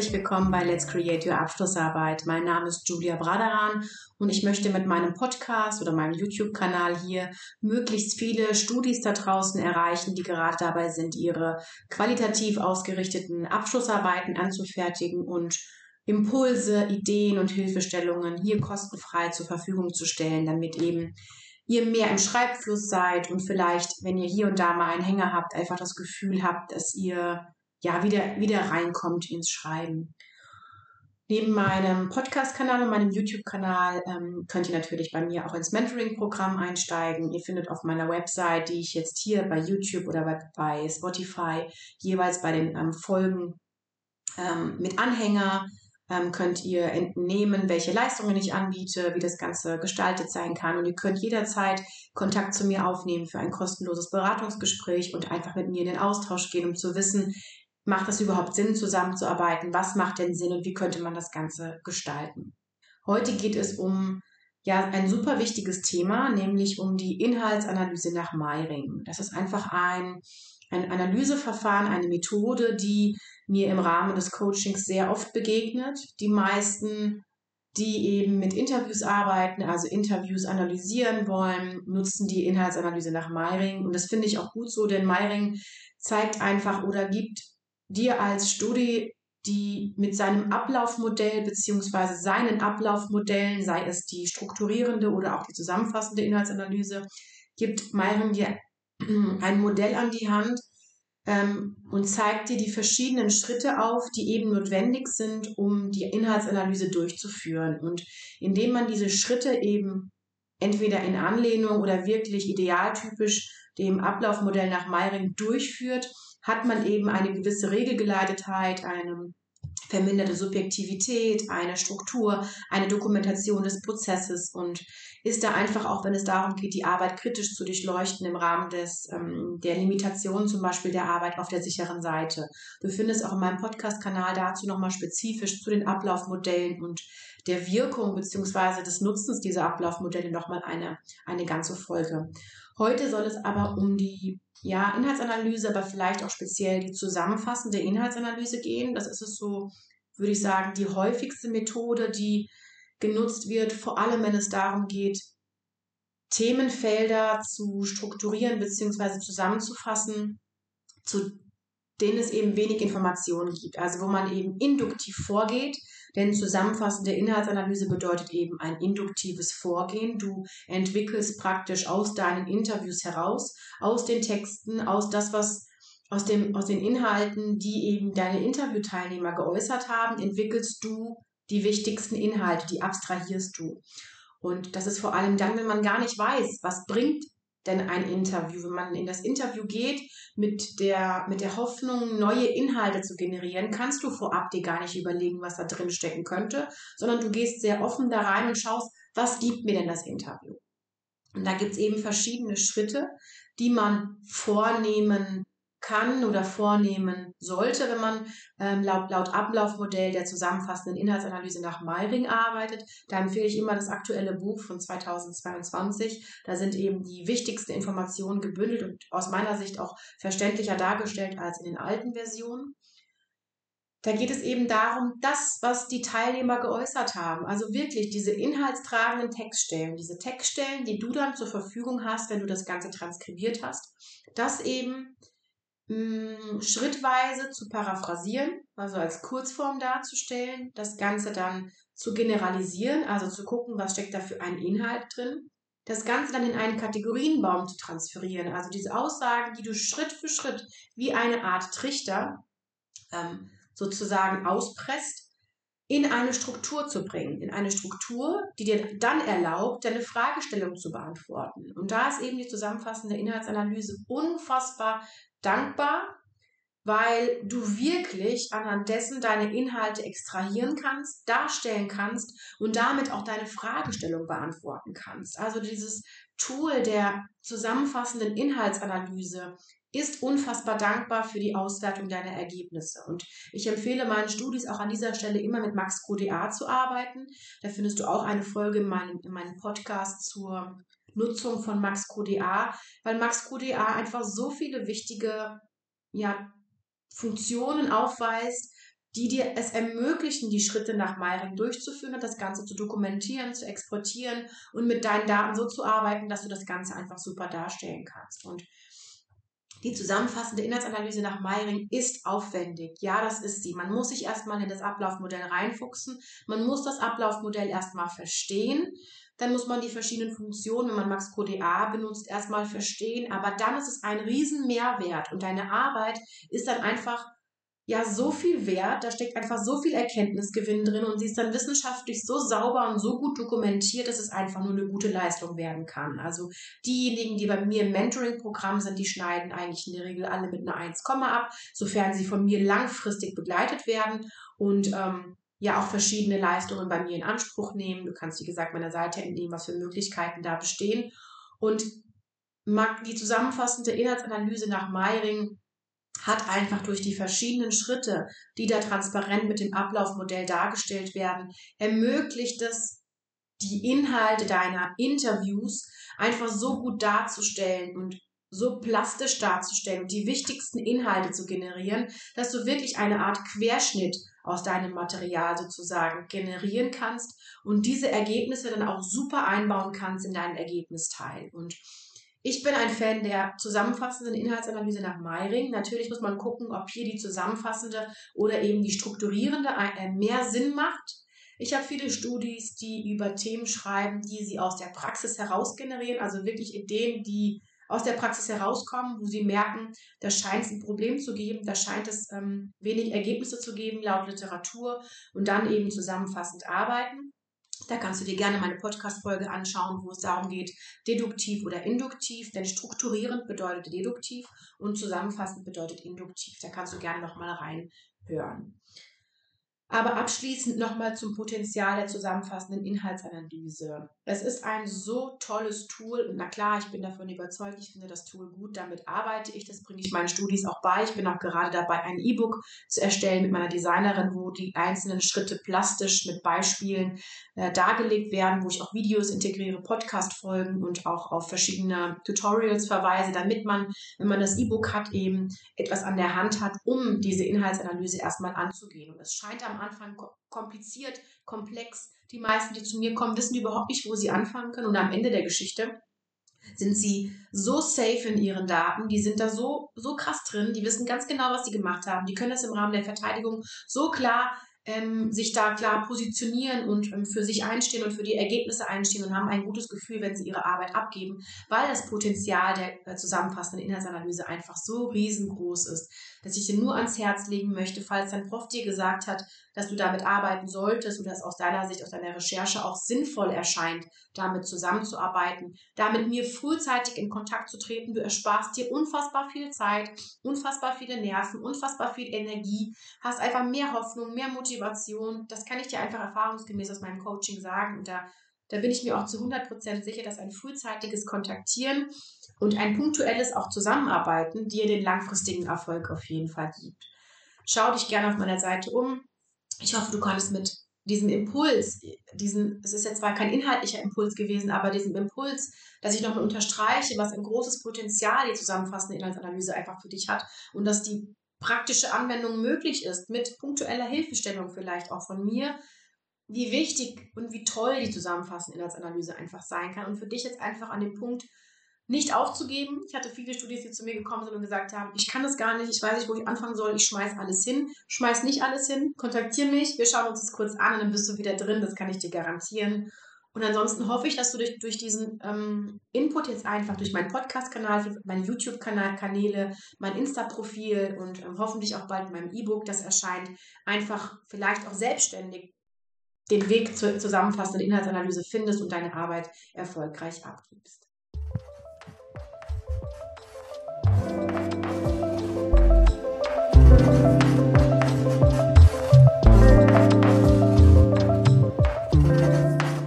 Herzlich willkommen bei Let's Create Your Abschlussarbeit. Mein Name ist Julia Braderan und ich möchte mit meinem Podcast oder meinem YouTube-Kanal hier möglichst viele Studis da draußen erreichen, die gerade dabei sind, ihre qualitativ ausgerichteten Abschlussarbeiten anzufertigen und Impulse, Ideen und Hilfestellungen hier kostenfrei zur Verfügung zu stellen, damit eben ihr mehr im Schreibfluss seid und vielleicht, wenn ihr hier und da mal einen Hänger habt, einfach das Gefühl habt, dass ihr ja, wieder, wieder reinkommt ins Schreiben. Neben meinem Podcast-Kanal und meinem YouTube-Kanal ähm, könnt ihr natürlich bei mir auch ins Mentoring-Programm einsteigen. Ihr findet auf meiner Website, die ich jetzt hier bei YouTube oder bei, bei Spotify jeweils bei den ähm, Folgen ähm, mit Anhänger ähm, könnt ihr entnehmen, welche Leistungen ich anbiete, wie das Ganze gestaltet sein kann. Und ihr könnt jederzeit Kontakt zu mir aufnehmen für ein kostenloses Beratungsgespräch und einfach mit mir in den Austausch gehen, um zu wissen, macht es überhaupt Sinn, zusammenzuarbeiten? Was macht denn Sinn und wie könnte man das Ganze gestalten? Heute geht es um ja ein super wichtiges Thema, nämlich um die Inhaltsanalyse nach Meiring. Das ist einfach ein, ein Analyseverfahren, eine Methode, die mir im Rahmen des Coachings sehr oft begegnet. Die meisten, die eben mit Interviews arbeiten, also Interviews analysieren wollen, nutzen die Inhaltsanalyse nach Meiring. Und das finde ich auch gut so, denn Meiring zeigt einfach oder gibt dir als Studi, die mit seinem Ablaufmodell beziehungsweise seinen Ablaufmodellen, sei es die strukturierende oder auch die zusammenfassende Inhaltsanalyse, gibt Myron dir ein Modell an die Hand ähm, und zeigt dir die verschiedenen Schritte auf, die eben notwendig sind, um die Inhaltsanalyse durchzuführen. Und indem man diese Schritte eben entweder in Anlehnung oder wirklich idealtypisch dem Ablaufmodell nach Meiring durchführt, hat man eben eine gewisse Regelgeleitetheit, eine verminderte Subjektivität, eine Struktur, eine Dokumentation des Prozesses. Und ist da einfach auch, wenn es darum geht, die Arbeit kritisch zu durchleuchten im Rahmen des ähm, der Limitation zum Beispiel der Arbeit auf der sicheren Seite. Du findest auch in meinem Podcast-Kanal dazu nochmal spezifisch zu den Ablaufmodellen und der Wirkung beziehungsweise des Nutzens dieser Ablaufmodelle nochmal eine, eine ganze Folge. Heute soll es aber um die ja, Inhaltsanalyse, aber vielleicht auch speziell die zusammenfassende Inhaltsanalyse gehen. Das ist es so, würde ich sagen, die häufigste Methode, die genutzt wird, vor allem wenn es darum geht, Themenfelder zu strukturieren bzw. zusammenzufassen, zu denen es eben wenig Informationen gibt. Also wo man eben induktiv vorgeht, denn zusammenfassende Inhaltsanalyse bedeutet eben ein induktives Vorgehen. Du entwickelst praktisch aus deinen Interviews heraus, aus den Texten, aus das, was aus, dem, aus den Inhalten, die eben deine Interviewteilnehmer geäußert haben, entwickelst du die wichtigsten Inhalte, die abstrahierst du. Und das ist vor allem dann, wenn man gar nicht weiß, was bringt denn ein Interview? Wenn man in das Interview geht mit der, mit der Hoffnung, neue Inhalte zu generieren, kannst du vorab dir gar nicht überlegen, was da drin stecken könnte, sondern du gehst sehr offen da rein und schaust, was gibt mir denn das Interview? Und da gibt's eben verschiedene Schritte, die man vornehmen kann oder vornehmen sollte, wenn man ähm, laut, laut Ablaufmodell der zusammenfassenden Inhaltsanalyse nach Meiring arbeitet. Da empfehle ich immer das aktuelle Buch von 2022. Da sind eben die wichtigsten Informationen gebündelt und aus meiner Sicht auch verständlicher dargestellt als in den alten Versionen. Da geht es eben darum, das, was die Teilnehmer geäußert haben, also wirklich diese inhaltstragenden Textstellen, diese Textstellen, die du dann zur Verfügung hast, wenn du das Ganze transkribiert hast, das eben mh, schrittweise zu paraphrasieren, also als Kurzform darzustellen, das Ganze dann zu generalisieren, also zu gucken, was steckt da für ein Inhalt drin, das Ganze dann in einen Kategorienbaum zu transferieren, also diese Aussagen, die du Schritt für Schritt wie eine Art Trichter ähm, sozusagen auspresst, in eine Struktur zu bringen, in eine Struktur, die dir dann erlaubt, deine Fragestellung zu beantworten. Und da ist eben die zusammenfassende Inhaltsanalyse unfassbar dankbar, weil du wirklich anhand dessen deine Inhalte extrahieren kannst, darstellen kannst und damit auch deine Fragestellung beantworten kannst. Also dieses Tool der zusammenfassenden Inhaltsanalyse ist unfassbar dankbar für die Auswertung deiner Ergebnisse. Und ich empfehle meinen Studis auch an dieser Stelle immer mit Max QDA zu arbeiten. Da findest du auch eine Folge in meinem, in meinem Podcast zur Nutzung von Max QDA, weil Max QDA einfach so viele wichtige ja, Funktionen aufweist, die dir es ermöglichen, die Schritte nach Meiring durchzuführen und das Ganze zu dokumentieren, zu exportieren und mit deinen Daten so zu arbeiten, dass du das Ganze einfach super darstellen kannst. Und die zusammenfassende Inhaltsanalyse nach Meiring ist aufwendig. Ja, das ist sie. Man muss sich erstmal in das Ablaufmodell reinfuchsen. Man muss das Ablaufmodell erstmal verstehen. Dann muss man die verschiedenen Funktionen, wenn man Max MaxQDA benutzt, erstmal verstehen. Aber dann ist es ein riesen Mehrwert und deine Arbeit ist dann einfach ja so viel wert, da steckt einfach so viel Erkenntnisgewinn drin und sie ist dann wissenschaftlich so sauber und so gut dokumentiert, dass es einfach nur eine gute Leistung werden kann. Also diejenigen, die bei mir im Mentoring-Programm sind, die schneiden eigentlich in der Regel alle mit einer 1, ab, sofern sie von mir langfristig begleitet werden und ähm, ja auch verschiedene Leistungen bei mir in Anspruch nehmen. Du kannst, wie gesagt, meiner Seite entnehmen, was für Möglichkeiten da bestehen. Und die zusammenfassende Inhaltsanalyse nach Meiring hat einfach durch die verschiedenen Schritte, die da transparent mit dem Ablaufmodell dargestellt werden, ermöglicht es, die Inhalte deiner Interviews einfach so gut darzustellen und so plastisch darzustellen und die wichtigsten Inhalte zu generieren, dass du wirklich eine Art Querschnitt aus deinem Material sozusagen generieren kannst und diese Ergebnisse dann auch super einbauen kannst in deinen Ergebnisteil. Und ich bin ein Fan der zusammenfassenden Inhaltsanalyse nach Meiring. Natürlich muss man gucken, ob hier die zusammenfassende oder eben die strukturierende äh, mehr Sinn macht. Ich habe viele Studis, die über Themen schreiben, die sie aus der Praxis heraus generieren, also wirklich Ideen, die aus der Praxis herauskommen, wo sie merken, da scheint es ein Problem zu geben, da scheint es ähm, wenig Ergebnisse zu geben laut Literatur und dann eben zusammenfassend arbeiten. Da kannst du dir gerne meine Podcast-Folge anschauen, wo es darum geht, deduktiv oder induktiv, denn strukturierend bedeutet deduktiv und zusammenfassend bedeutet induktiv. Da kannst du gerne nochmal reinhören. Aber abschließend nochmal zum Potenzial der zusammenfassenden Inhaltsanalyse. Es ist ein so tolles Tool und na klar, ich bin davon überzeugt, ich finde das Tool gut, damit arbeite ich, das bringe ich meinen Studis auch bei. Ich bin auch gerade dabei, ein E-Book zu erstellen mit meiner Designerin, wo die einzelnen Schritte plastisch mit Beispielen äh, dargelegt werden, wo ich auch Videos integriere, Podcast-Folgen und auch auf verschiedene Tutorials verweise, damit man, wenn man das E-Book hat, eben etwas an der Hand hat, um diese Inhaltsanalyse erstmal anzugehen. Und es scheint am Anfang kompliziert, komplex. Die meisten, die zu mir kommen, wissen überhaupt nicht, wo sie anfangen können. Und am Ende der Geschichte sind sie so safe in ihren Daten, die sind da so, so krass drin, die wissen ganz genau, was sie gemacht haben, die können das im Rahmen der Verteidigung so klar ähm, sich da klar positionieren und ähm, für sich einstehen und für die Ergebnisse einstehen und haben ein gutes Gefühl, wenn sie ihre Arbeit abgeben, weil das Potenzial der äh, zusammenfassenden Inhaltsanalyse einfach so riesengroß ist, dass ich dir nur ans Herz legen möchte, falls dein Prof dir gesagt hat, dass du damit arbeiten solltest oder es aus deiner Sicht, aus deiner Recherche auch sinnvoll erscheint, damit zusammenzuarbeiten, da mit mir frühzeitig in Kontakt zu treten. Du ersparst dir unfassbar viel Zeit, unfassbar viele Nerven, unfassbar viel Energie, hast einfach mehr Hoffnung, mehr Motivation. Das kann ich dir einfach erfahrungsgemäß aus meinem Coaching sagen und da da bin ich mir auch zu 100% sicher, dass ein frühzeitiges Kontaktieren und ein punktuelles auch Zusammenarbeiten dir den langfristigen Erfolg auf jeden Fall gibt. Schau dich gerne auf meiner Seite um. Ich hoffe, du kannst mit diesem Impuls, diesen, es ist jetzt zwar kein inhaltlicher Impuls gewesen, aber diesem Impuls, dass ich nochmal unterstreiche, was ein großes Potenzial die zusammenfassende Inhaltsanalyse einfach für dich hat und dass die praktische Anwendung möglich ist mit punktueller Hilfestellung vielleicht auch von mir, wie wichtig und wie toll die zusammenfassende Inhaltsanalyse einfach sein kann und für dich jetzt einfach an dem Punkt, nicht aufzugeben. Ich hatte viele Studis, die zu mir gekommen sind und gesagt haben, ich kann das gar nicht, ich weiß nicht, wo ich anfangen soll, ich schmeiß alles hin. Schmeiß nicht alles hin, kontaktiere mich, wir schauen uns das kurz an und dann bist du wieder drin, das kann ich dir garantieren. Und ansonsten hoffe ich, dass du durch, durch diesen ähm, Input jetzt einfach durch meinen Podcast-Kanal, meine YouTube-Kanäle, mein Insta-Profil und ähm, hoffentlich auch bald mein E-Book, das erscheint, einfach vielleicht auch selbstständig den Weg zur zusammenfassenden Inhaltsanalyse findest und deine Arbeit erfolgreich abgibst.